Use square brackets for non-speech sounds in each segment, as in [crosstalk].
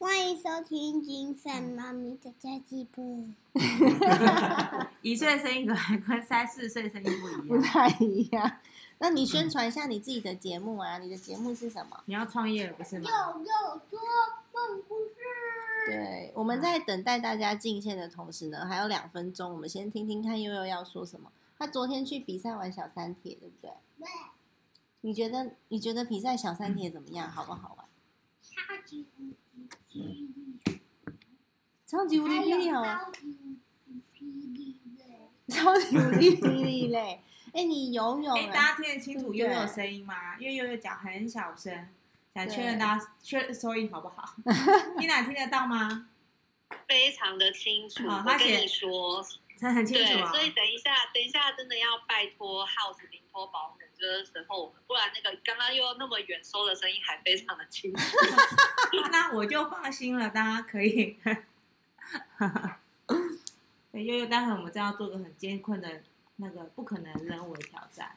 欢迎收听金善妈咪的家计部。[laughs] 一岁的声音可能跟三四岁的声音不一样。不太一样。那你宣传一下你自己的节目啊？你的节目是什么？你要创业了不是吗？又又说梦故事。对，我们在等待大家进线的同时呢，还有两分钟，我们先听听看悠悠要说什么。他昨天去比赛玩小三铁，对不对？对，你觉得你觉得比赛小三铁怎么样？好不好玩？超级无敌霹雳，超级无敌还霹雳好玩，超级无敌霹雳嘞！[laughs] 哎，你游泳哎，[laughs] 啊？大家听得清楚对悠悠的声音吗？因为悠悠讲很小声，想确认对大家确认收音好不好？你俩听得到吗？非常的清楚。好他跟你说，这很清对，楚啊。所以等一下，等一下，真的要拜托 House 临托保姆这个时候，不然那个刚刚又那么远收的声音还非常的清楚。[laughs] 那我就放心了，大家可以。[laughs] 对，悠悠，待会我们正要做个很艰困的那个不可能任务的挑战，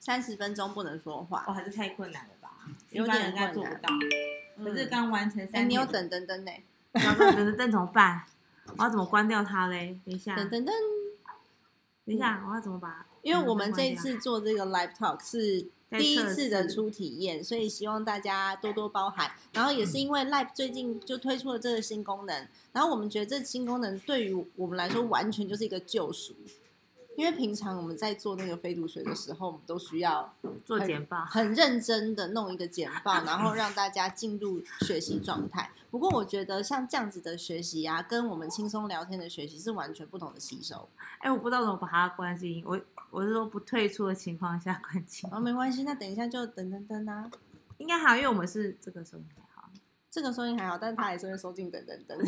三十分钟不能说话哇，。还是太困难了吧？有点应该做不困到。可是嗯刚完成哎，三，你有，等等等呢？等等等等怎么办？我要怎么关掉它嘞？等一下，等等等。等一下，我要怎么把？因为我们这一嗯次做这个 live talk 是第一次的初体验，所以希望大家多多包涵。然后也是因为 live 最近就推出了这个新功能，然后我们觉得这新功能对于我们来说完全就是一个救赎。因为平常我们在做那个飞读水的时候，我们都需要做简报，很认真的弄一个简报，然后让大家进入学习状态。不过我觉得像这样子的学习啊，跟我们轻松聊天的学习是完全不同的吸收。哎，我不知道怎么把它关静音，我我是说不退出的情况下关机哦，没关系，那等一下就等等等啊。应该好，因为我们是这个时候应该好。这个收音还好，但是他还是会收进等等等。[laughs]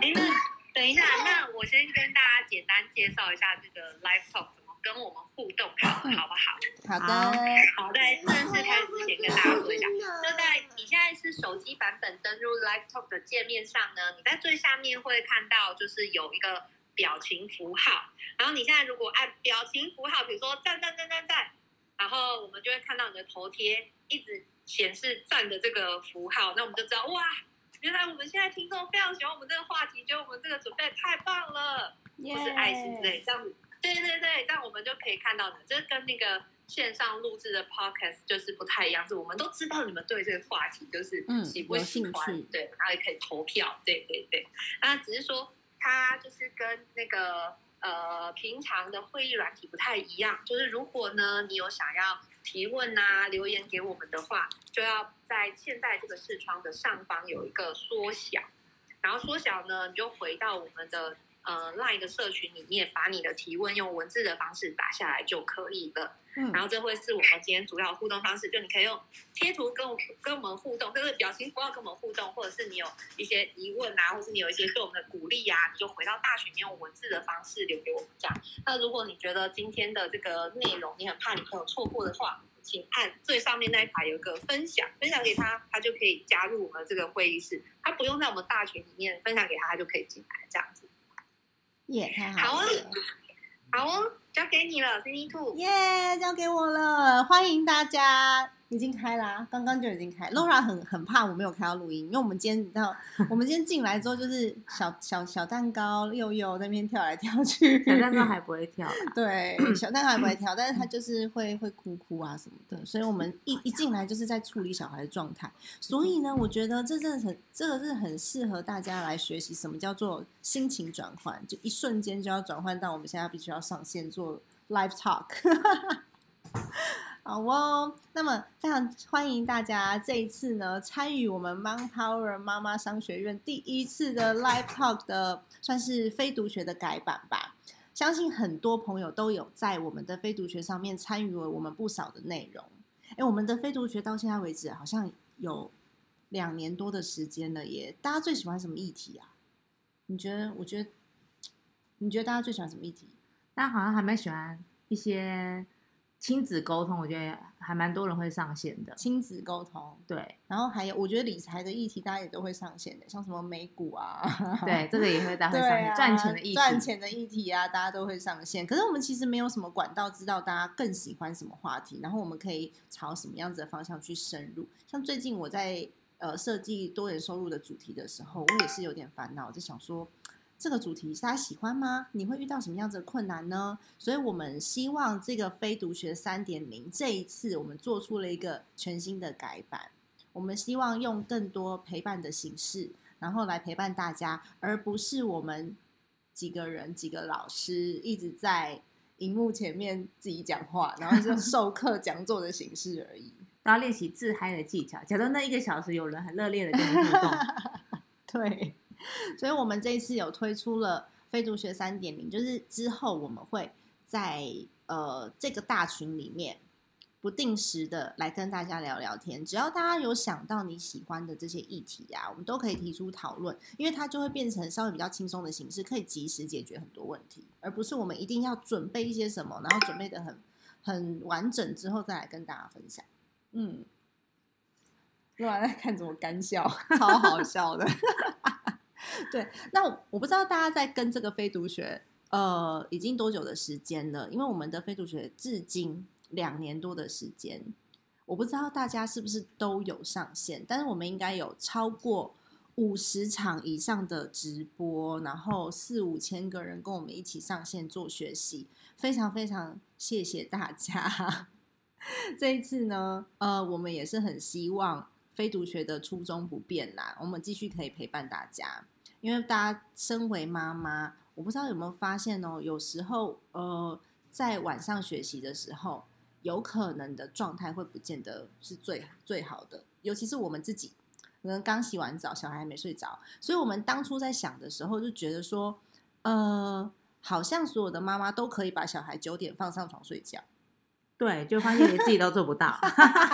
哎，那等一下，那我先跟大家简单介绍一下这个 Live Talk 怎么跟我们互动，好不好？好的，好，在正式开始之前跟大家说一下，就在你现在是手机版本登入 Live Talk 的界面上呢，你在最下面会看到就是有一个表情符号，然后你现在如果按表情符号，比如说赞赞赞赞赞，然后我们就会看到你的头贴一直显示赞的这个符号，那我们就知道哇，原来我们现在听众非常喜欢我们这个话题，觉得我们这个准备太棒了。耶或是爱心之类，这样子，对对对，这样我们就可以看到你，这跟那个线上录制的 podcast 就是不太一样，是我们都知道你们对这个话题就是嗯喜不喜欢，趣。对，然后也可以投票，对对对，那只是说它就是跟那个呃平常的会议软体不太一样，就是如果呢你有想要提问呐留言给我们的话，就要在现在这个视窗的上方有一个缩小，然后缩小呢，你就回到我们的呃 LINE 的社群里面，把你的提问用文字的方式打下来就可以了。嗯然后这会是我们今天主要互动方式，就你可以用贴图跟我跟我们互动，就是表情符号跟我们互动，或者是你有一些疑问啊，或是你有一些对我们的鼓励啊，你就回到大群里用文字的方式留给我们这样。那如果你觉得今天的这个内容你很怕你朋友错过的话，请按最上面那一排有一个分享，分享给他，他就可以加入我们这个会议室。他不用在我们大群里面分享给他，他就可以进来这样子。耶，太好了好了，好哦，交给你了，Cindy Two。耶，交给我了，欢迎大家。已经开啦、刚刚就已经开。Laura 很很怕我没有开到录音，因为我们今天你知道，[laughs] 我们今天进来之后就是小小小蛋糕幼幼在那边跳来跳去，小蛋糕还不会跳啦，对，小蛋糕还不会跳，但是他就是会会哭哭啊什么的，所以我们一一进来就是在处理小孩的状态。所以呢，我觉得这真的很，这个是很适合大家来学习什么叫做心情转换，就一瞬间就要转换到我们现在必须要上线做 live talk。[laughs] 好哦，那么非常欢迎大家这一次呢参与我们 mont power 妈妈商学院第一次的 Live Talk 的算是非读学的改版吧。相信很多朋友都有在我们的非读学上面参与了我们不少的内容。哎，我们的非读学到现在为止好像有两年多的时间了耶。大家最喜欢什么议题啊？你觉得？我觉得，你觉得大家最喜欢什么议题？但好像还蛮喜欢一些亲子沟通，我觉得还蛮多人会上线的。亲子沟通，对然后还有，我觉得理财的议题大家也都会上线的，像什么美股啊，[laughs] 对，这个也会大家会上线，啊，赚钱的议题，赚钱的议题啊，大家都会上线。可是我们其实没有什么管道知道大家更喜欢什么话题，然后我们可以朝什么样子的方向去深入。像最近我在呃设计多元收入的主题的时候，我也是有点烦恼，就想说这个主题大家喜欢吗？你会遇到什么样子的困难呢？所以我们希望这个非读学三点零这一次我们做出了一个全新的改版，我们希望用更多陪伴的形式，然后来陪伴大家，而不是我们几个人几个老师一直在荧幕前面自己讲话，然后就 [laughs] 授课讲座的形式而已。大家练习自嗨的技巧。假如那一个小时有人很热烈的跟你互动，[laughs] 对，所以我们这一次有推出了非读学三点零，就是之后我们会在呃这个大群里面不定时的来跟大家聊聊天。只要大家有想到你喜欢的这些议题啊，我们都可以提出讨论，因为它就会变成稍微比较轻松的形式，可以及时解决很多问题，而不是我们一定要准备一些什么，然后准备的很很完整之后再来跟大家分享。嗯，洛兰在看着我干笑，超好笑的。[laughs] 对，那我不知道大家在跟这个非读学呃已经多久的时间了？因为我们的非读学至今两年多的时间，我不知道大家是不是都有上线，但是我们应该有超过五十场以上的直播，然后四五千个人跟我们一起上线做学习，非常非常谢谢大家。[laughs] 这一次呢，呃，我们也是很希望非读学的初衷不变啦，我们继续可以陪伴大家。因为大家身为妈妈，我不知道有没有发现哦，有时候呃，在晚上学习的时候，有可能的状态会不见得是最最好的，尤其是我们自己，可能刚洗完澡，小孩还没睡着，所以我们当初在想的时候，就觉得说，呃，好像所有的妈妈都可以把小孩九点放上床睡觉。对，就发现连自己都做不到。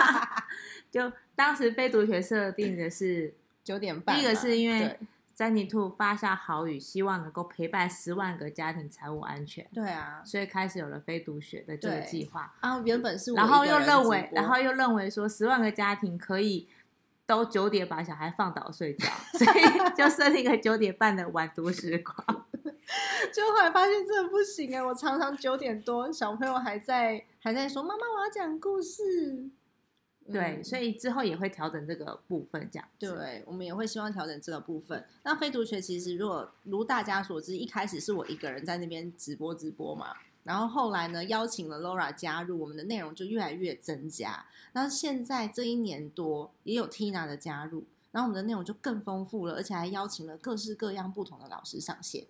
[laughs] 就当时非读学设定的是九点半，第一个是因为对詹妮兔发下好语，希望能够陪伴十万个家庭财务安全，对啊，所以开始有了非读学的这个计划。啊，原本是我然后又认为然后又认为说十万个家庭可以都九点把小孩放倒睡觉，[laughs] 所以就设定一个九点半的晚读时光。[laughs] 就后来发现真的不行哎，我常常九点多小朋友还在还在说妈妈我要讲故事，对，嗯所以之后也会调整这个部分，这样子。对，我们也会希望调整这个部分。那非读学其实如果如大家所知，一开始是我一个人在那边直播直播嘛，然后后来呢邀请了 Laura 加入，我们的内容就越来越增加。那现在这一年多也有 Tina 的加入，然后我们的内容就更丰富了，而且还邀请了各式各样不同的老师上线。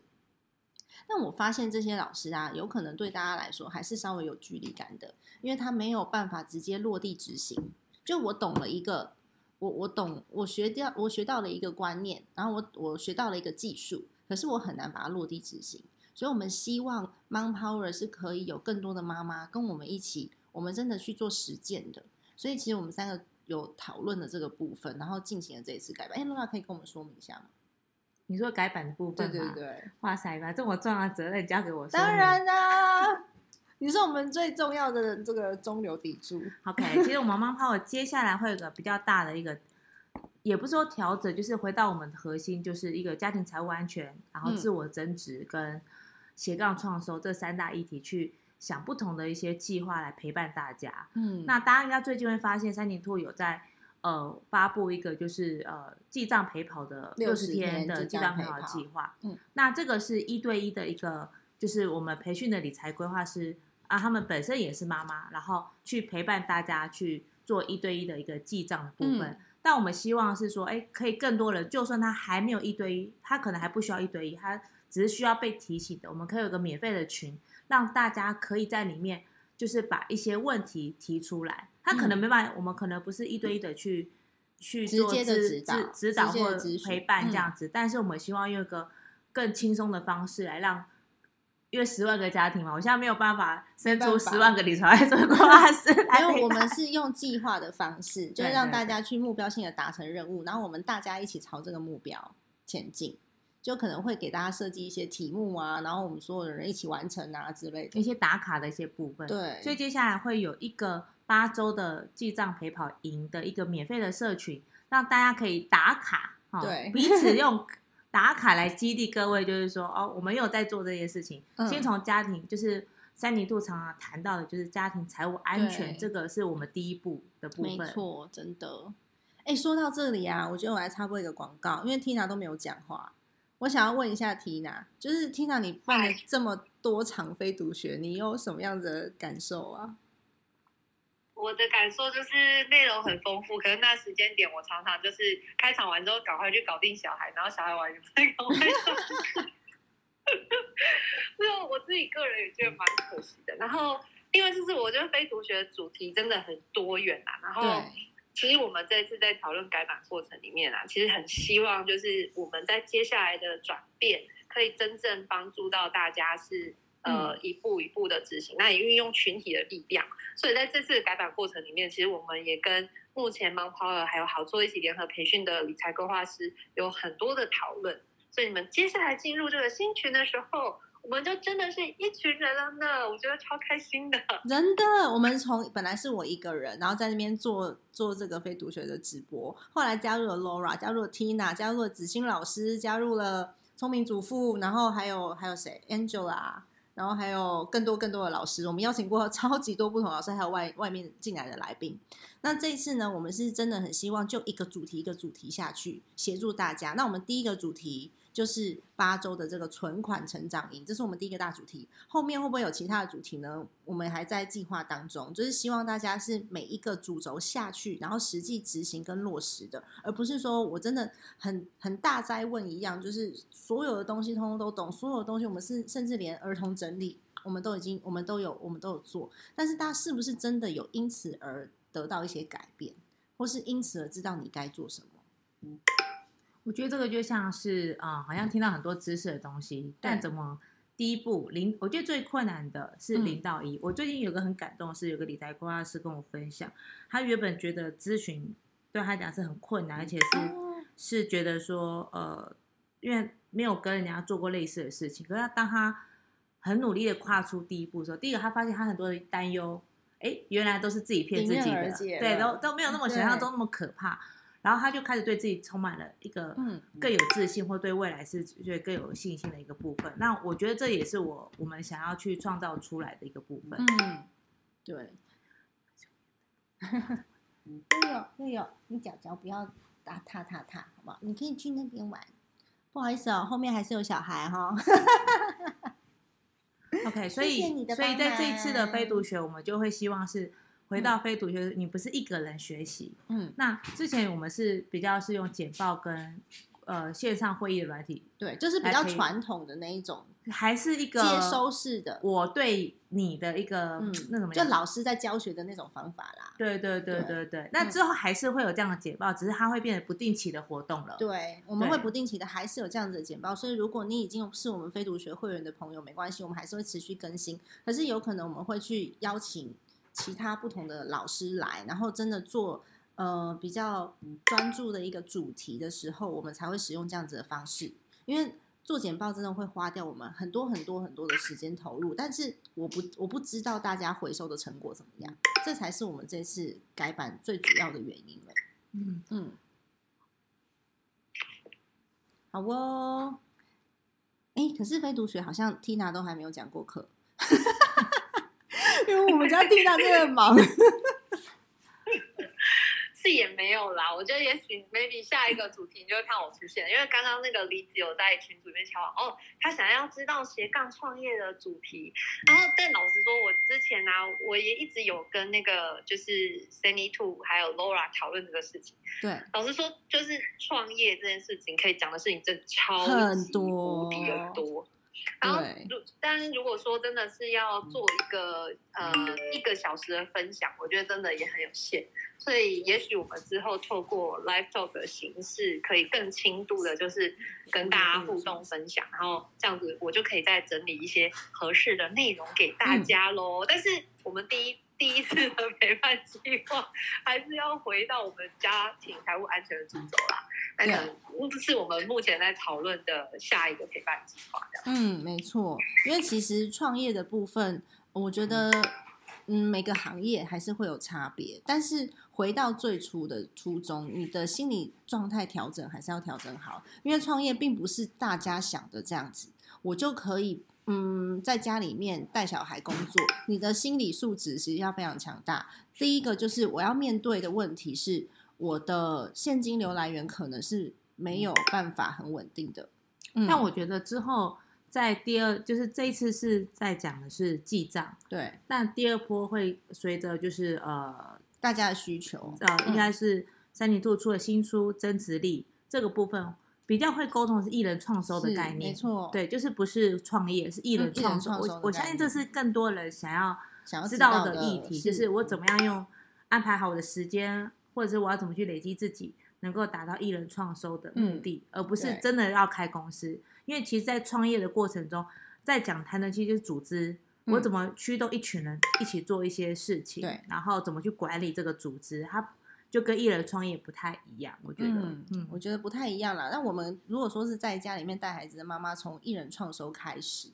但我发现这些老师啊，有可能对大家来说还是稍微有距离感的，因为他没有办法直接落地执行。就我懂了一个，我我懂，我学掉，我学到了一个观念，然后我我学到了一个技术，可是我很难把它落地执行。所以，我们希望 Mom Power 是可以有更多的妈妈跟我们一起，我们真的去做实践的。所以，其实我们三个有讨论的这个部分，然后进行了这一次改版。哎，露娜可以跟我们说明一下吗？你说改版的部分对？对对，哇塞，把这么重要的责任交给我，当然啦、你是我们最重要的这个中流砥柱。OK，其实我们 Mom Power 接下来会有个比较大的一个，也不是说调整，就是回到我们的核心，就是一个家庭财务安全，然后嗯自我增值跟斜杠创收这三大议题，去想不同的一些计划来陪伴大家。嗯那大家应该最近会发现，三年兔有在呃发布一个就是呃记账陪跑的六十天的天记账陪跑计划。嗯，那这个是一对一的一个，就是我们培训的理财规划师啊，他们本身也是妈妈，然后去陪伴大家去做一对一的一个记账的部分。嗯但我们希望是说，哎，可以更多人，就算他还没有一对一，他可能还不需要一对一，他只是需要被提醒的。我们可以有个免费的群，让大家可以在里面，就是把一些问题提出来。他可能没办法，我们可能不是一对一的去去做直接的指指导指导或陪伴嗯这样子，但是我们希望用一个更轻松的方式来让。因为十万个家庭嘛，我现在没有办法生出十万个理财做规划师来因为我们是用计划的方式，就是让大家去目标性的达成任务，然后我们大家一起朝这个目标前进。就可能会给大家设计一些题目啊，然后我们所有的人一起完成啊之类的。一些打卡的一些部分。对所以接下来会有一个八周的记账陪跑营的一个免费的社群，让大家可以打卡，哦、对彼此用打卡来激励各位，就是说哦，我们有在做这些事情。嗯先从家庭，就是三年度常常谈到的，就是家庭财务安全，对这个是我们第一步的部分。没错，真的。哎，说到这里啊，我觉得我来插播一个广告，因为 Tina 都没有讲话，我想要问一下 Tina，就是 Tina，你办了这么多场非读学，你有什么样的感受啊？我的感受就是内容很丰富，可是那时间点我常常就是开场完之后赶快去搞定小孩，然后小孩完再赶快上去。[laughs] 这我自己个人也觉得蛮可惜的。然后另外就是我觉得非读学的主题真的很多元啊。然后其实我们这次在讨论改版过程里面啊，其实很希望就是我们在接下来的转变可以真正帮助到大家是。呃，一步一步的执行，那也运用群体的力量。所以在这次改版过程里面，其实我们也跟目前 m o n Power 还有好做一起联合培训的理财规划师有很多的讨论。所以你们接下来进入这个新群的时候，我们就真的是一群人了呢。我觉得超开心的，真的。我们从本来是我一个人，然后在那边做做这个非读学的直播，后来加入了 Laura，加入了 Tina，加入了子欣老师，加入了聪明主妇，然后还有还有谁？Angela。然后还有更多更多的老师，我们邀请过 [laughs] 超级多不同老师，还有外外面进来的来宾。那这一次呢，我们是真的很希望就一个主题一个主题下去协助大家。那我们第一个主题。就是八周的这个存款成长营，这是我们第一个大主题。后面会不会有其他的主题呢？我们还在计划当中。就是希望大家是每一个主轴下去，然后实际执行跟落实的，而不是说我真的很很大灾问一样，就是所有的东西通通都懂，所有的东西我们是甚至连儿童整理我们都已经我们都有我们都有做，但是大家是不是真的有因此而得到一些改变，或是因此而知道你该做什么？嗯。我觉得这个就像是啊，好像听到很多知识的东西，但怎么第一步零？我觉得最困难的是零到一。我最近有个很感动，是有个理财规划师跟我分享，他原本觉得咨询对他讲是很困难，而且是是觉得说呃，因为没有跟人家做过类似的事情。可是当他很努力的跨出第一步的时候，第一个他发现他很多的担忧，哎，原来都是自己骗自己的，对，都都没有那么想象中那么可怕。然后他就开始对自己充满了一个更有自信，或对未来是觉得更有信心的一个部分。那我觉得这也是我我们想要去创造出来的一个部分。嗯，对。悠悠悠悠，你脚脚不要打踏踏踏，好不好？你可以去那边玩。不好意思哦，后面还是有小孩哈。OK，[laughs] 所以所以在这一次的非读学，我们就会希望是。回到非读学，你不是一个人学习。嗯，那之前我们是比较是用简报跟呃线上会议的软体，对，就是比较传统的那一种，还是一个接收式的。我对你的一个那什么，就老师在教学的那种方法啦。对对对对对。那之后还是会有这样的简报，只是它会变得不定期的活动了。对，我们会不定期的，还是有这样子的简报。所以如果你已经是我们非读学会员的朋友，没关系，我们还是会持续更新。可是有可能我们会去邀请。其他不同的老师来，然后真的做呃比较专注的一个主题的时候，我们才会使用这样子的方式。因为做简报真的会花掉我们很多很多很多的时间投入，但是我不我不知道大家回收的成果怎么样，这才是我们这次改版最主要的原因了。嗯嗯，好哦。哎，可是非读学好像 Tina 都还没有讲过课。[laughs] 因为我们家地大真的忙，[laughs] 是也没有啦。我觉得也许 maybe 下一个主题你就会看我出现，因为刚刚那个李子有在群组里面敲哦，他想要知道斜杠创业的主题。然后但老实说，我之前呢，我也一直有跟那个就是 Sunny Two 还有 Laura 讨论这个事情。对，老实说，就是创业这件事情可以讲的事情真的超级无敌的多。然后，如但是如果说真的是要做一个呃一个小时的分享，我觉得真的也很有限。所以也许我们之后透过 live talk 的形式，可以更轻度的，就是跟大家互动分享，然后这样子我就可以再整理一些合适的内容给大家喽。但是我们第一。[laughs] 第一次的陪伴计划，还是要回到我们家庭财务安全的主轴啦。那个是我们目前在讨论的下一个陪伴计划。嗯，没错。因为其实创业的部分，我觉得，嗯，每个行业还是会有差别。但是回到最初的初衷，你的心理状态调整还是要调整好。因为创业并不是大家想的这样子，我就可以。嗯，在家里面带小孩工作，你的心理素质实际上非常强大。第一个就是我要面对的问题是，我的现金流来源可能是没有办法很稳定的。嗯但我觉得之后在第二，就是这一次是在讲的是记账，对但第二波会随着就是呃大家的需求，呃，应嗯该是三年度出了新书增值力这个部分比较会沟通的是艺人创收的概念，没错，，对，就是不是创业，是艺人人创收。我我相信这是更多人想要知道道的议题，就是我怎么样用安排好我的时间，或者是我要怎么去累积自己，能够达到艺人创收的目的，而不是真的要开公司。因为其实，在创业的过程中，在讲谈的其实就是组织。我嗯怎么驱动一群人一起做一些事情，对然后怎么去管理这个组织，它就跟艺人创业不太一样，我觉得，嗯嗯，我觉得不太一样啦。那我们如果说是在家里面带孩子的妈妈，从艺人创收开始，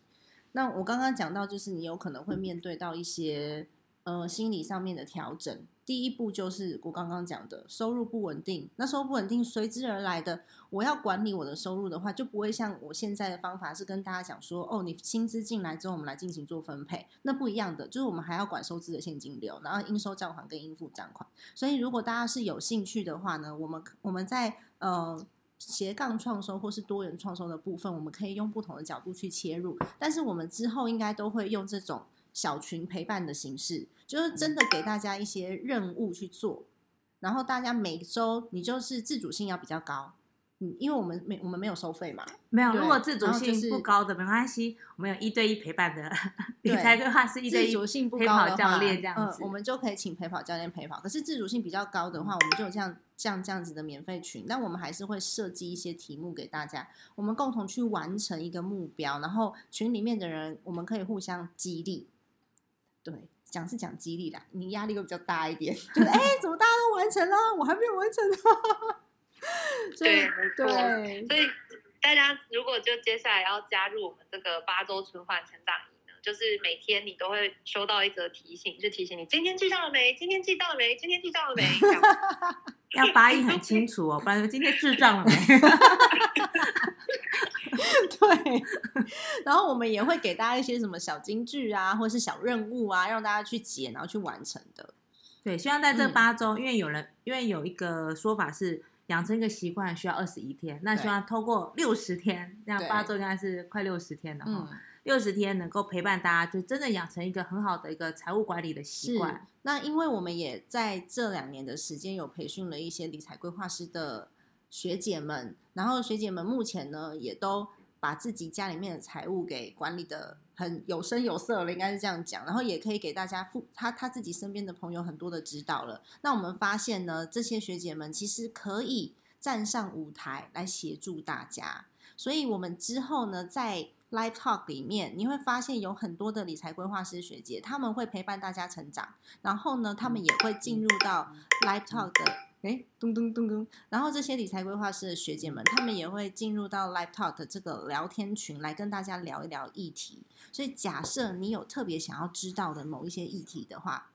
那我刚刚讲到，就是你有可能会面对到一些呃心理上面的调整。第一步就是我刚刚讲的收入不稳定，那收入不稳定随之而来的，我要管理我的收入的话，就不会像我现在的方法是跟大家讲说，哦，你薪资进来之后，我们来进行做分配，那不一样的，就是我们还要管收支的现金流，然后应收账款跟应付账款。所以如果大家是有兴趣的话呢，我们我们在呃斜杠创收或是多元创收的部分，我们可以用不同的角度去切入，但是我们之后应该都会用这种小群陪伴的形式，就是真的给大家一些任务去做，然后大家每周你就是自主性要比较高。嗯，因为我们没我们没有收费嘛，没有，如果自主性不高的没关系，我们有一对一陪伴的理财规划是一对一自主性不高的教练这样子，嗯，我们就可以请陪跑教练陪跑。可是自主性比较高的话，我们就有这样这样这样子的免费群，但我们还是会设计一些题目给大家，我们共同去完成一个目标，然后群里面的人我们可以互相激励。对，讲是讲激励啦，你压力会比较大一点，就 [laughs] 是哎、怎么大家都完成了，我还没有完成呢？所以对对所以大家如果就接下来要加入我们这个八周存款成长营呢，就是每天你都会收到一则提醒，就提醒你今天记到了没？今天记到了没？今天记到了没？[laughs] 要发音很清楚哦，不然今天智障了没？[laughs] 对，然后我们也会给大家一些什么小金句啊，或者是小任务啊，让大家去解，然后去完成的。对，希望在这嗯八周，因为有人因为有一个说法是养成一个习惯需要二十一天，那希望透过六十天，这样八周应该是快六十天了哈、嗯，六十天能够陪伴大家，就真的养成一个很好的一个财务管理的习惯。。那因为我们也在这两年的时间有培训了一些理财规划师的学姐们，然后学姐们目前呢也都把自己家里面的财务给管理的很有声有色了，应该是这样讲。然后也可以给大家付他他自己身边的朋友很多的指导了。那我们发现呢，这些学姐们其实可以站上舞台来协助大家。所以我们之后呢，在 Live Talk 里面，你会发现有很多的理财规划师学姐，他们会陪伴大家成长，然后呢，他们也会进入到 Live Talk 的。哎，咚咚咚咚！然后这些理财规划师的学姐们，他们也会进入到 Live Talk 的这个聊天群来跟大家聊一聊议题。所以，假设你有特别想要知道的某一些议题的话，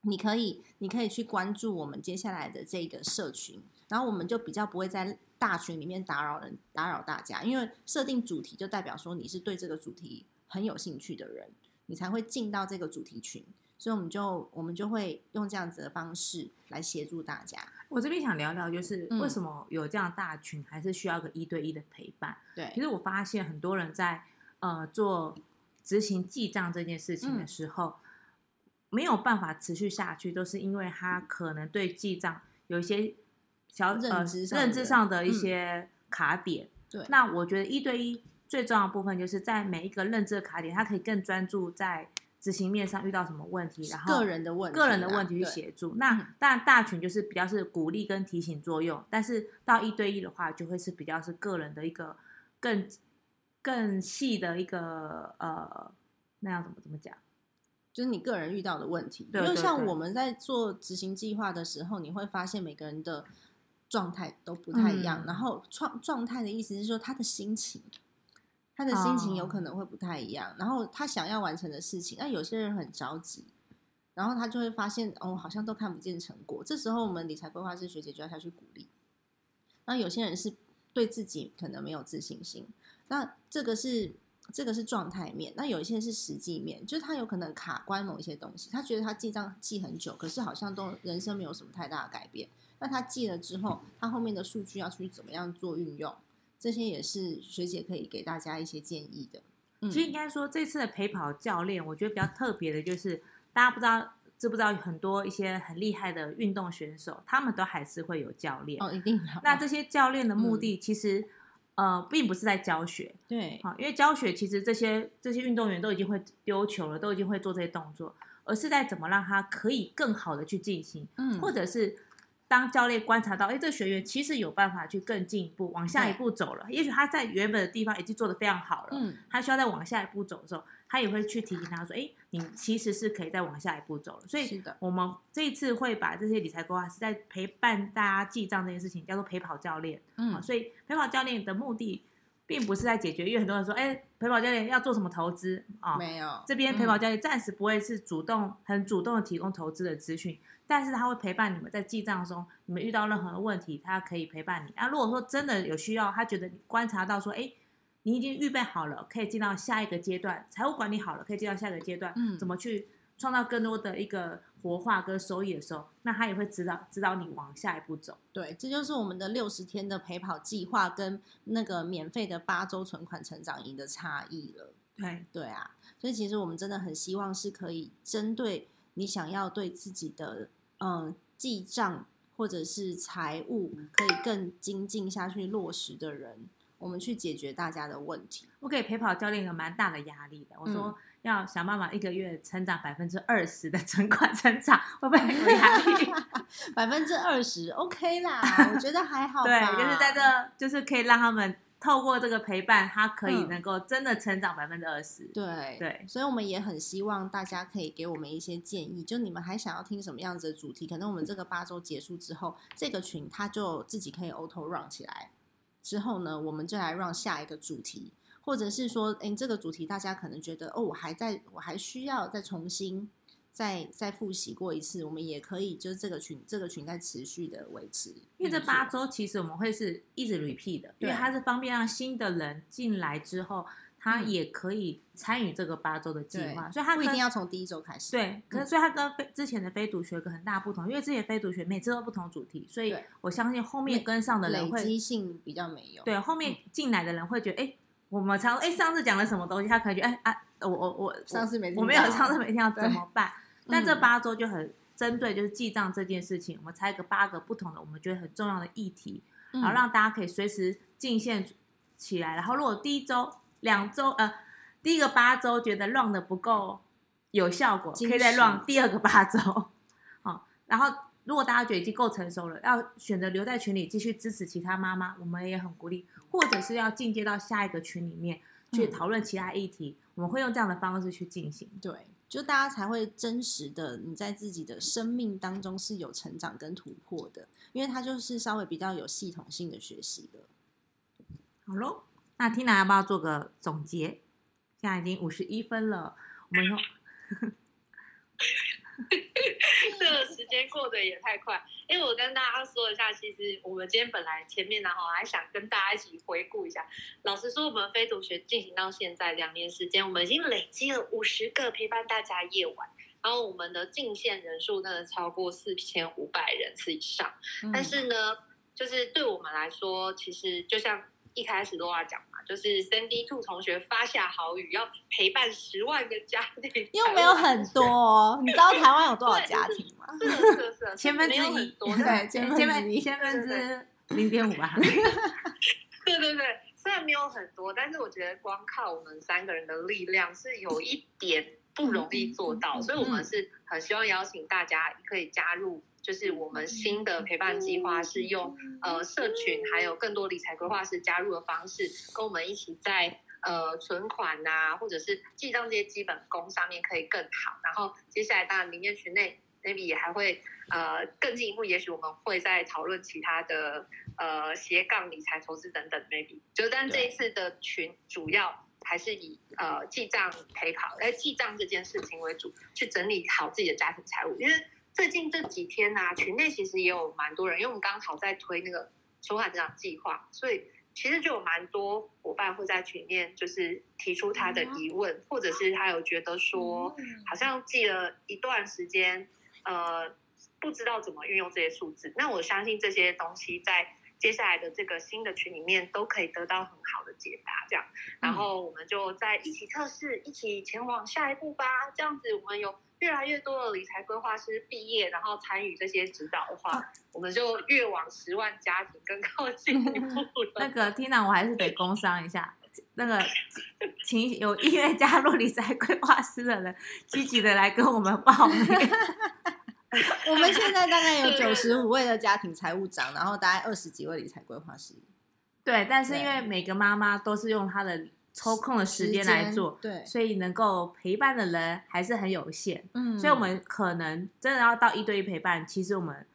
你可以，你可以去关注我们接下来的这个社群，然后我们就比较不会在大群里面打扰人、打扰大家，因为设定主题就代表说你是对这个主题很有兴趣的人，你才会进到这个主题群，所以我们就我们就会用这样子的方式来协助大家。我这边想聊聊，就是嗯。为什么有这样大群，还是需要个一对一的陪伴。对。其，实我发现很多人在呃做执行记账这件事情的嗯。时候，没有办法持续下去，都是因为他可能对记账有一些小呃认知上的一嗯些卡点。对那我觉得一对一最重要的部分，就是在每一个认知的卡点，他可以更专注在执行面上遇到什么问题，然后个人的问个人的问题去协助。那但大群就是比较是鼓励跟提醒作用，但是到一对一的话，就会是比较是个人的一个更更细的一个呃，那要怎么怎么讲？就是你个人遇到的问题。对对对因为像我们在做执行计划的时候，你会发现每个人的状态都不太一样。嗯然后状状态的意思是说他的心情，他的心情有可哦能会不太一样。然后他想要完成的事情，那有些人很着急。然后他就会发现，哦，好像都看不见成果。这时候，我们理财规划师学姐就要下去鼓励。那有些人是对自己可能没有自信心，那这个是这个是状态面，那有一些是实际面，就是他有可能卡关某一些东西，他觉得他记账记很久，可是好像都人生没有什么太大的改变。那他记了之后，他后面的数据要去怎么样做运用，这些也是学姐可以给大家一些建议的。嗯其实应该说，这次的陪跑教练，我觉得比较特别的就是，大家不知道知不知道，很多一些很厉害的运动选手，他们都还是会有教练。哦，一定要。那这些教练的目的，其实、呃，并不是在教学，对，好，因为教学其实这些这些运动员都已经会丢球了，都已经会做这些动作，而是在怎么让他可以更好的去进行，嗯，或者是当教练观察到，哎，这个学员其实有办法去更进一步，往下一步走了，也许他在原本的地方已经做得非常好了，嗯，他需要再往下一步走的时候，他也会去提醒他说，哎，你其实是可以再往下一步走了，所以我们这一次会把这些理财规划是在陪伴大家记账这件事情，叫做陪跑教练。啊嗯，所以陪跑教练的目的，并不是在解决，因为很多人说，哎，陪跑教练要做什么投资啊？没有这边陪跑嗯教练暂时不会是主动、很主动的提供投资的资讯，但是他会陪伴你们在记账中，你们遇到任何的问题，他可以陪伴你。啊，如果说真的有需要，他觉得你观察到说，哎，你已经预备好了，可以进到下一个阶段，财务管理好了，可以进到下一个阶段，嗯怎么去创造更多的一个活化跟收益的时候，那他也会指导指导你往下一步走。对，这就是我们的六十天的陪跑计划跟那个免费的八周存款成长营的差异了。对，对啊，所以其实我们真的很希望是可以针对你想要对自己的嗯记账或者是财务可以更精进下去落实的人，我们去解决大家的问题。我给陪跑教练有蛮大的压力的。我说、嗯要想办法一个月成长百分之二十的存款成长，会不会有压力？[laughs] 百分之二十，OK 啦，我觉得还好吧。对，就是在这，就是可以让他们透过这个陪伴，他可以嗯能够真的成长百分之二十。对对所以我们也很希望大家可以给我们一些建议，就你们还想要听什么样子的主题？可能我们这个八周结束之后，这个群它就自己可以 auto run 起来，之后呢，我们就来 run 下一个主题，或者是说，哎，这个主题大家可能觉得哦，我还在我还需要再重新再再复习过一次，我们也可以就是这个群这个群在持续的维持，因为这八周其实我们会是一直 repeat 的，因为它是方便让新的人进来之后，他嗯也可以参与这个八周的计划，所以他不一定要从第一周开始，对，可是所以它跟非之前的非读学有个很大不同，因为之前非读学每次都不同主题，所以我相信后面跟上的人积性比较没有，对后面进来的人会觉得，哎、我们常哎上次讲了什么东西，他可能觉得，哎啊，我我我上次没我没有上次没听到怎么办？但这嗯。八周就很针对就是记账这件事情，我们拆个八个不同的我们觉得很重要的议题，嗯然后让大家可以随时进线起来。然后如果第一周、两周呃第一个八周觉得 run 的不够有效果，可以再实 run 第二个八周。好，然后如果大家觉得已经够成熟了，要选择留在群里继续支持其他妈妈，我们也很鼓励，或者是要进阶到下一个群里面去嗯。讨论其他议题，我们会用这样的方式去进行。对，就大家才会真实的你在自己的生命当中是有成长跟突破的，因为它就是稍微比较有系统性的学习的。好喽，那 Tina 要不要做个总结？现在已经五十一分了，我们用 [laughs] 这个时间过得也太快。因为我跟大家说一下，其实我们今天本来前面呢，哈，还想跟大家一起回顾一下。老实说，我们非读学进行到现在两年时间，我们已经累积了五十个陪伴大家夜晚，然后我们的进线人数真的超过四千五百人次以上。但是呢，就是对我们来说，其实就像一开始都要讲嘛，就是 Sandy Two 同学发下好语，要陪伴十万个家庭，又没有很多、哦，你知道台湾有多少家庭吗？是的，是的，是的，千分之没有很一，多，对 [laughs] 千分千之一分千分之零点五吧。对对对，虽然没有很多，但是我觉得光靠我们三个人的力量是有一点不容易做到，所以我们是很希望邀请大家可以加入，就是我们新的陪伴计划是用呃社群还有更多理财规划师加入的方式，跟我们一起在呃存款呐、或者是记账这些基本功上面可以更好。然后接下来当然里面群内 maybe 也还会呃更进一步，也许我们会再讨论其他的呃斜杠理财投资等等 maybe。就但这一次的群主要。还是以呃记账陪跑，哎记账这件事情为主，去整理好自己的家庭财务。因为最近这几天呢、群内其实也有蛮多人，因为我们刚好在推那个存款成长计划，所以其实就有蛮多伙伴会在群里面就是提出他的疑问，或者是他有觉得说，好像记了一段时间，呃，不不知道怎么运用这些数字。那我相信这些东西在接下来的这个新的群里面都可以得到很好的解答。这样，然后我们就在一起测试，一起前往下一步吧。这样子，我们有越来越多的理财规划师毕业，然后参与这些指导的话，我们就越往十万家庭更靠近一步了。那个 Tina，我还是得工商一下。那个，请有意愿加入理财规划师的人，积极的来跟我们报名。[laughs] [laughs] 我们现在大概有九十五位的家庭财务长，然后大概二十几位理财规划师。对，但是因为每个妈妈都是用她的抽空的时间来做，对，所以能够陪伴的人还是很有限。嗯，所以我们可能真的要到一对一陪伴，其实我们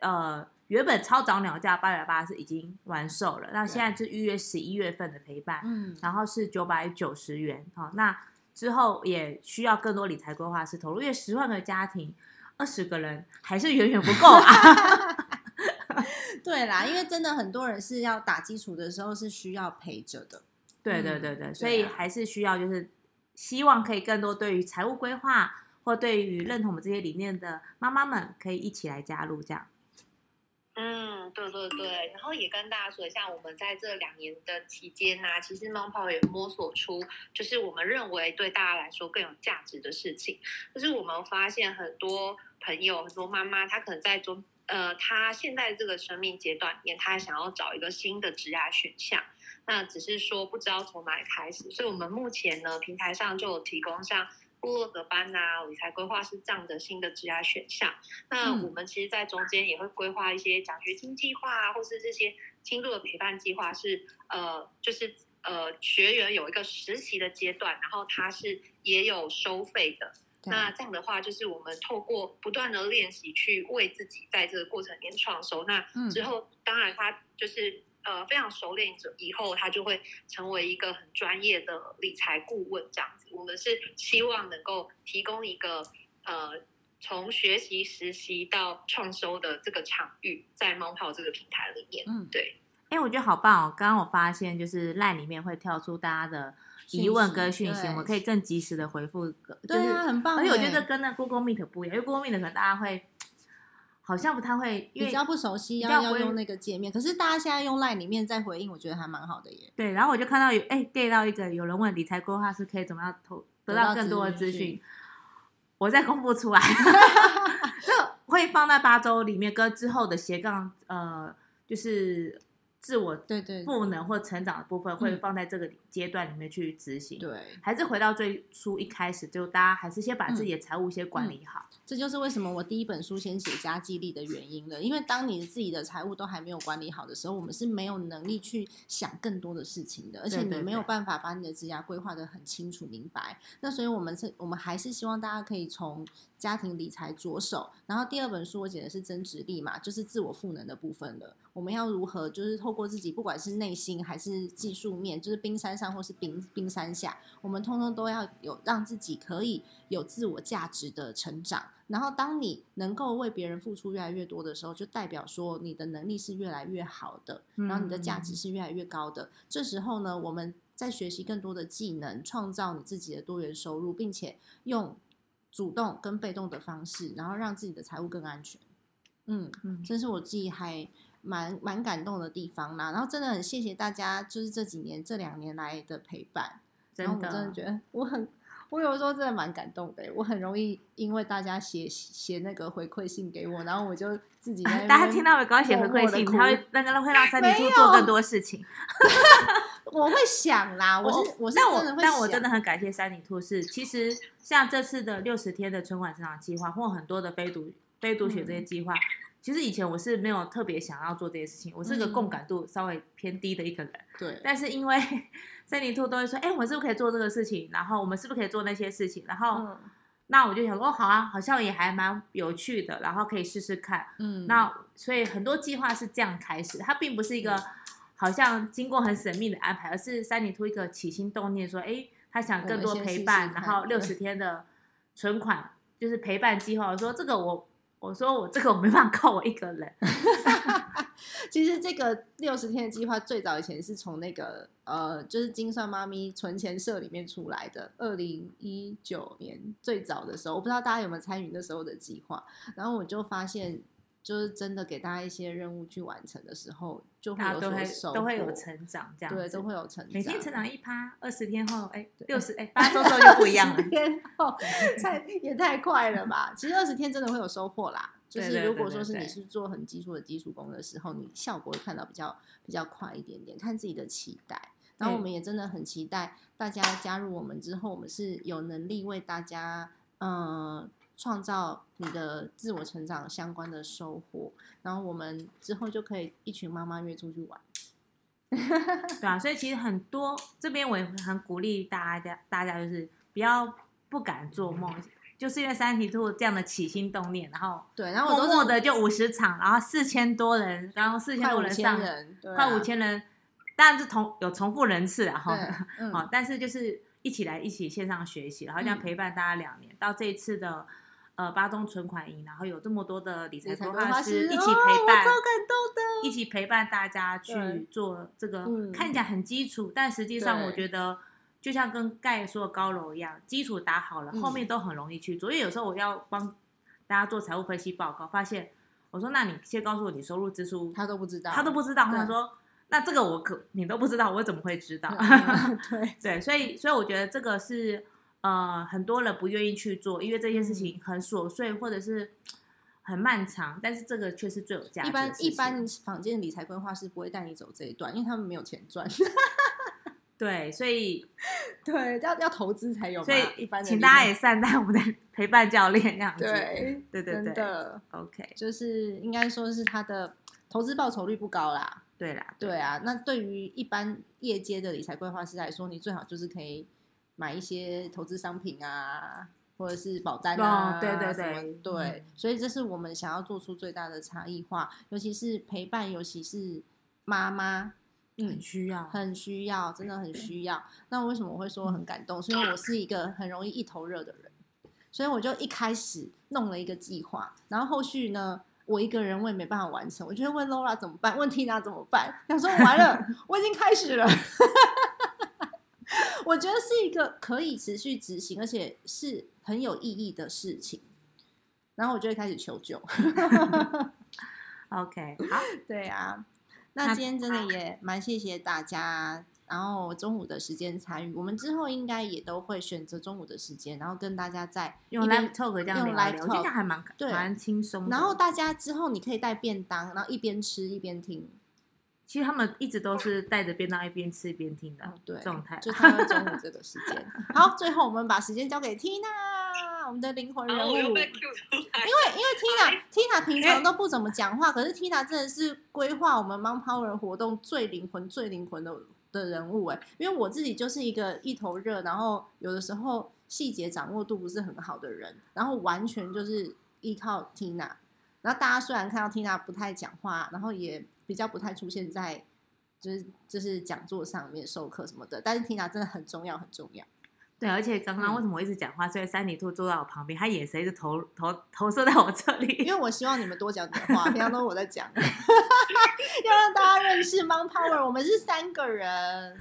呃。原本超早鸟价八百八是已经完售了，那现在是预约十一月份的陪伴，嗯，然后是九百九十元，好，那之后也需要更多理财规划师投入，因为十万个家庭，二十个人还是远远不够啊。[laughs] 对啦，因为真的很多人是要打基础的时候是需要陪着的，对对对对，所以还是需要就是希望可以更多对于财务规划或对于认同我们这些理念的妈妈们可以一起来加入这样。嗯，对对对，然后也跟大家说一下，我们在这两年的期间呢，其实猫泡也摸索出，就是我们认为对大家来说更有价值的事情。就是我们发现很多朋友、很多妈妈，她可能在中呃，她现在这个生命阶段里面，她想要找一个新的职业选项，那只是说不知道从哪里开始。所以我们目前呢，平台上就有提供像。部落格班呐，理财规划是这样的新的职业选项。那我们其实，在中间也会规划一些奖学金计划啊，或是这些轻度的陪伴计划，是呃，就是呃，学员有一个实习的阶段，然后他是也有收费的。那这样的话，就是我们透过不断的练习，去为自己在这个过程里面创收。那之后，当然他就是。呃，非常熟练者以后，他就会成为一个很专业的理财顾问这样子。我们是希望能够提供一个呃，从学习、实习到创收的这个场域，在猫泡这个平台里面。嗯，对。哎，我觉得好棒哦！刚刚我发现，就是赖里面会跳出大家的疑问跟讯息，我们可以更及时的回复。对啊，很棒。而且我觉得跟那 Google Meet 不一样，因为 Google Meet 可能大家会。好像不太会，比较不熟悉，要要用那个界面。可是大家现在用 Line 里面再回应，我觉得还蛮好的耶。对，然后我就看到有哎，get 到一个有人问理财规划是可以怎么样投得到更多的资讯，我再公布出来，[laughs] 就会放在八周里面跟之后的斜杠呃，就是。自我对对赋能或成长的部分会放在这个阶段里面去执行，对，还是回到最初一开始，就大家还是先把自己的财务先管理好。这就是为什么我第一本书先写家计力的原因了。因为当你自己的财务都还没有管理好的时候，我们是没有能力去想更多的事情的，而且你没有办法把你的职业规划的很清楚明白。那所以我们是，我们还是希望大家可以从家庭理财着手。然后第二本书我写的是增值力嘛，就是自我赋能的部分了。我们要如何就是透过自己，不管是内心还是技术面，就是冰山上或是冰冰山下，我们通通都要有让自己可以有自我价值的成长。然后，当你能够为别人付出越来越多的时候，就代表说你的能力是越来越好的，然后你的价值是越来越高的。这时候呢，我们在学习更多的技能，创造你自己的多元收入，并且用主动跟被动的方式，然后让自己的财务更安全。嗯嗯，这是我自己还。蛮蛮感动的地方啦，然后真的很谢谢大家，就是这几年这两年来的陪伴，然后我真的觉得我很，我有时候真的蛮感动的，我很容易因为大家写写那个回馈信给我，然后我就自己 [laughs] 大家听到我刚写回馈信，他会那个会让三弟兔做更多事情，[laughs] 我会想啦，我是我是真的会，但我真的很感谢三里兔，是其实像这次的六十天的存款成长计划，或很多的非读非读学这些计划。其实以前我是没有特别想要做这些事情，我是个共感度稍微偏低的一个人。对。但是因为 [laughs] 森林兔都会说：“哎，我们是不是可以做这个事情？然后我们是不是可以做那些事情？”然后，那我就想说：“好啊，好像也还蛮有趣的，然后可以试试看。”嗯。那所以很多计划是这样开始，它并不是一个好像经过很神秘的安排，而是三林兔一个起心动念说：“哎，他想更多陪伴，然后六十天的存款就是陪伴计划。”我说：“这个我。”我说我这个我没办法靠我一个人，[laughs] 其实这个六十天的计划最早以前是从那个呃，就是精算妈咪存钱社里面出来的。二零一九年最早的时候，我不知道大家有没有参与那时候的计划。然后我就发现，就是真的给大家一些任务去完成的时候，就会有所收，都会有成长，这样对，都会有成长，每天成长一趴，二十天后，哎，六十，[laughs] 哎，八周之后就不一样了20。天后太也太快了吧？其实二十天真的会有收获啦。就是如果说是你是做很基础的基础功的时候，你效果会看到比较比较快一点点，看自己的期待。然后我对们也真的很期待大家加入我们之后，我们是有能力为大家呃创造你的自我成长相关的收获，然后我们之后就可以一群妈妈约出去玩。[laughs] 对啊，所以其实很多这边我也很鼓励大家，大家就是不要不敢做梦，就是因为三体兔这样的起心动念，然后对，然后我默默的就五十场，然后四千多人，然后四千五千多人上，人，对啊快五千人，当然是同有重复人次啊哈，但是就是一起来一起线上学习，然后这样嗯陪伴大家两年，到这一次的呃巴中存款营，然后有这么多的理财规规划师一起哦陪伴，我超感动的。一起陪伴大家去做这个，嗯看起来很基础，但实际上我觉得就像跟盖说的高楼一样，基础打好了，嗯后面都很容易去做。因为有时候我要帮大家做财务分析报告，发现我说那你先告诉我你收入支出，他都不知道，他都不知道，他说那这个我可你都不知道，我怎么会知道？嗯对，[laughs] 对，所以所以我觉得这个是呃很多人不愿意去做，因为这件事嗯情很琐碎或者是很漫长，但是这个却是最有价值一般一般房间的理财规划师不会带你走这一段，因为他们没有钱赚。[laughs] 对，所以 [laughs] 对，要要投资才有。所以一般请大家也善待我们的 [laughs] 陪伴教练这样子。对对对对的，OK，就是应该说是他的投资报酬率不高啦。对啦，对啊，那对于一般业界的理财规划师来说，你最好就是可以买一些投资商品啊，或者是保单啊，哦对对对对嗯，所以这是我们想要做出最大的差异化，尤其是陪伴，尤其是妈妈，嗯很，需要。很需要，真的很需要。那为什么我会说很感动？是因为我是一个很容易一头热的人，所以我就一开始弄了一个计划，然后后续呢，我一个人我也没办法完成，我就会问 Laura 怎么办，问 Tina 怎么办。想说完了，[laughs] 我已经开始了。我觉得是一个可以持续执行，而且是很有意义的事情。然后我就会开始求救。[laughs] OK，好，[laughs] 对啊，那那今天真的也蛮谢谢大家，然后中午的时间参与，我们之后应该也都会选择中午的时间，然后跟大家在用一边 Live Talk 这样用聊聊，我觉得还蛮对蛮轻松。然后大家之后你可以带便当，然后一边吃一边听，其实他们一直都是带着便当一边吃一边听的状态。就他们中午这个时间。好，最后我们把时间交给 Tina，我们的灵魂人物。因为因为 Tina Tina 平常都不怎么讲话，可是 Tina 真的是规划我们 Mom Power 活动最灵魂、最灵魂的的人物哎。因为我自己就是一个一头热，然后有的时候细节掌握度不是很好的人，然后完全就是依靠 Tina。然后大家虽然看到 Tina 不太讲话，然后也比较不太出现在就是就是讲座上面授课什么的，但是 Tina 真的很重要，很重要。对，而且刚刚嗯为什么我一直讲话？所以三里兔坐在我旁边，他眼神一直投投投射在我这里。因为我希望你们多讲点话，平常都是我在讲 [laughs] [laughs] 要让大家认识 Mon Power，我们是三个人。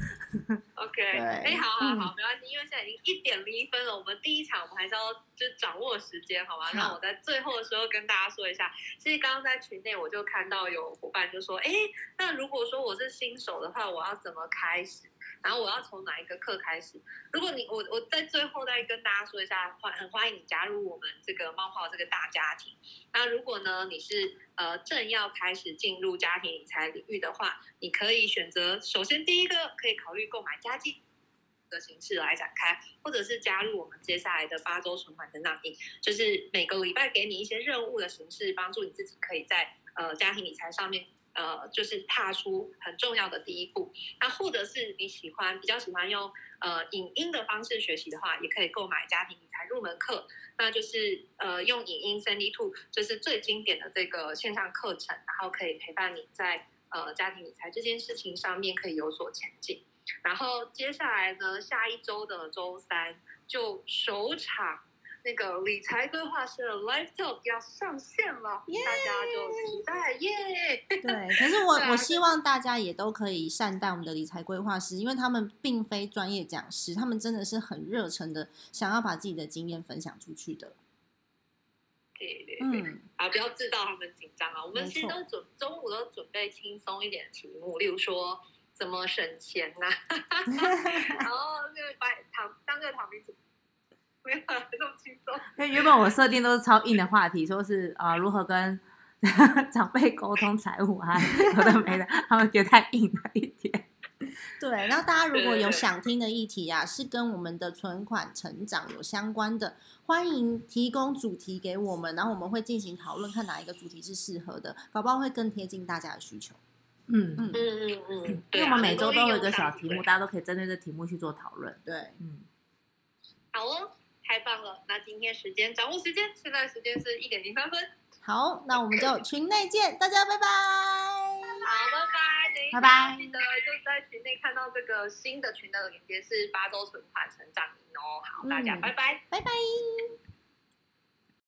OK，对哎，好好嗯好，没关系，因为现在已经一点零一分了，我们第一场我们还是要就掌握时间，好吗？好那我在最后的时候跟大家说一下，其实刚刚在群内我就看到有伙伴就说，哎，那如果说我是新手的话，我要怎么开始？然后我要从哪一个课开始？如果你我我在最后再跟大家说一下，欢很欢迎你加入我们这个猫泡这个大家庭。那如果呢你是呃正要开始进入家庭理财领域的话，你可以选择首先第一个可以考虑购买家计的形式来展开，或者是加入我们接下来的八周存款成长营，就是每个礼拜给你一些任务的形式，帮助你自己可以在呃家庭理财上面。呃，就是踏出很重要的第一步。那或者是你喜欢比较喜欢用呃影音的方式学习的话，也可以购买家庭理财入门课。那就是呃用影音三 D Two，就是最经典的这个线上课程，然后可以陪伴你在呃家庭理财这件事情上面可以有所前进。然后接下来呢，下一周的周三就首场那个理财规划师的 Live Talk 要上线了，耶大家就期待耶！对，[laughs] 可是我啊我希望大家也都可以善待我们的理财规划师，因为他们并非专业讲师，他们真的是很热忱的想要把自己的经验分享出去的。对对对，嗯，啊，不要制造他们紧张啊！我们其实都准中午都准备轻松一点的题目，例如说怎么省钱呐、[laughs] 然后那个把躺当个躺平主，没有啦这么轻松。[laughs] 因为原本我设定都是超硬的话题，说是啊、呃如何跟 [laughs] 长辈沟通财务啊，有的没的，他们觉得太硬了一点。[laughs] 对。然后大家如果有想听的议题啊，是跟我们的存款成长有相关的，欢迎提供主题给我们，然后我们会进行讨论，看哪一个主题是适合的，搞不好会更贴近大家的需求。嗯，嗯嗯嗯嗯，因为我们每周都有一个小题目，大家都可以针对这题目去做讨论。对，嗯，好哦，太棒了！那今天时间掌握时间，现在时间是一点零三分。好，那我们就群内见，大家拜拜。好，拜拜，拜拜记得就在群内看到这个新的群的链接是八周存款成长营哦。好，大家嗯拜拜。拜拜。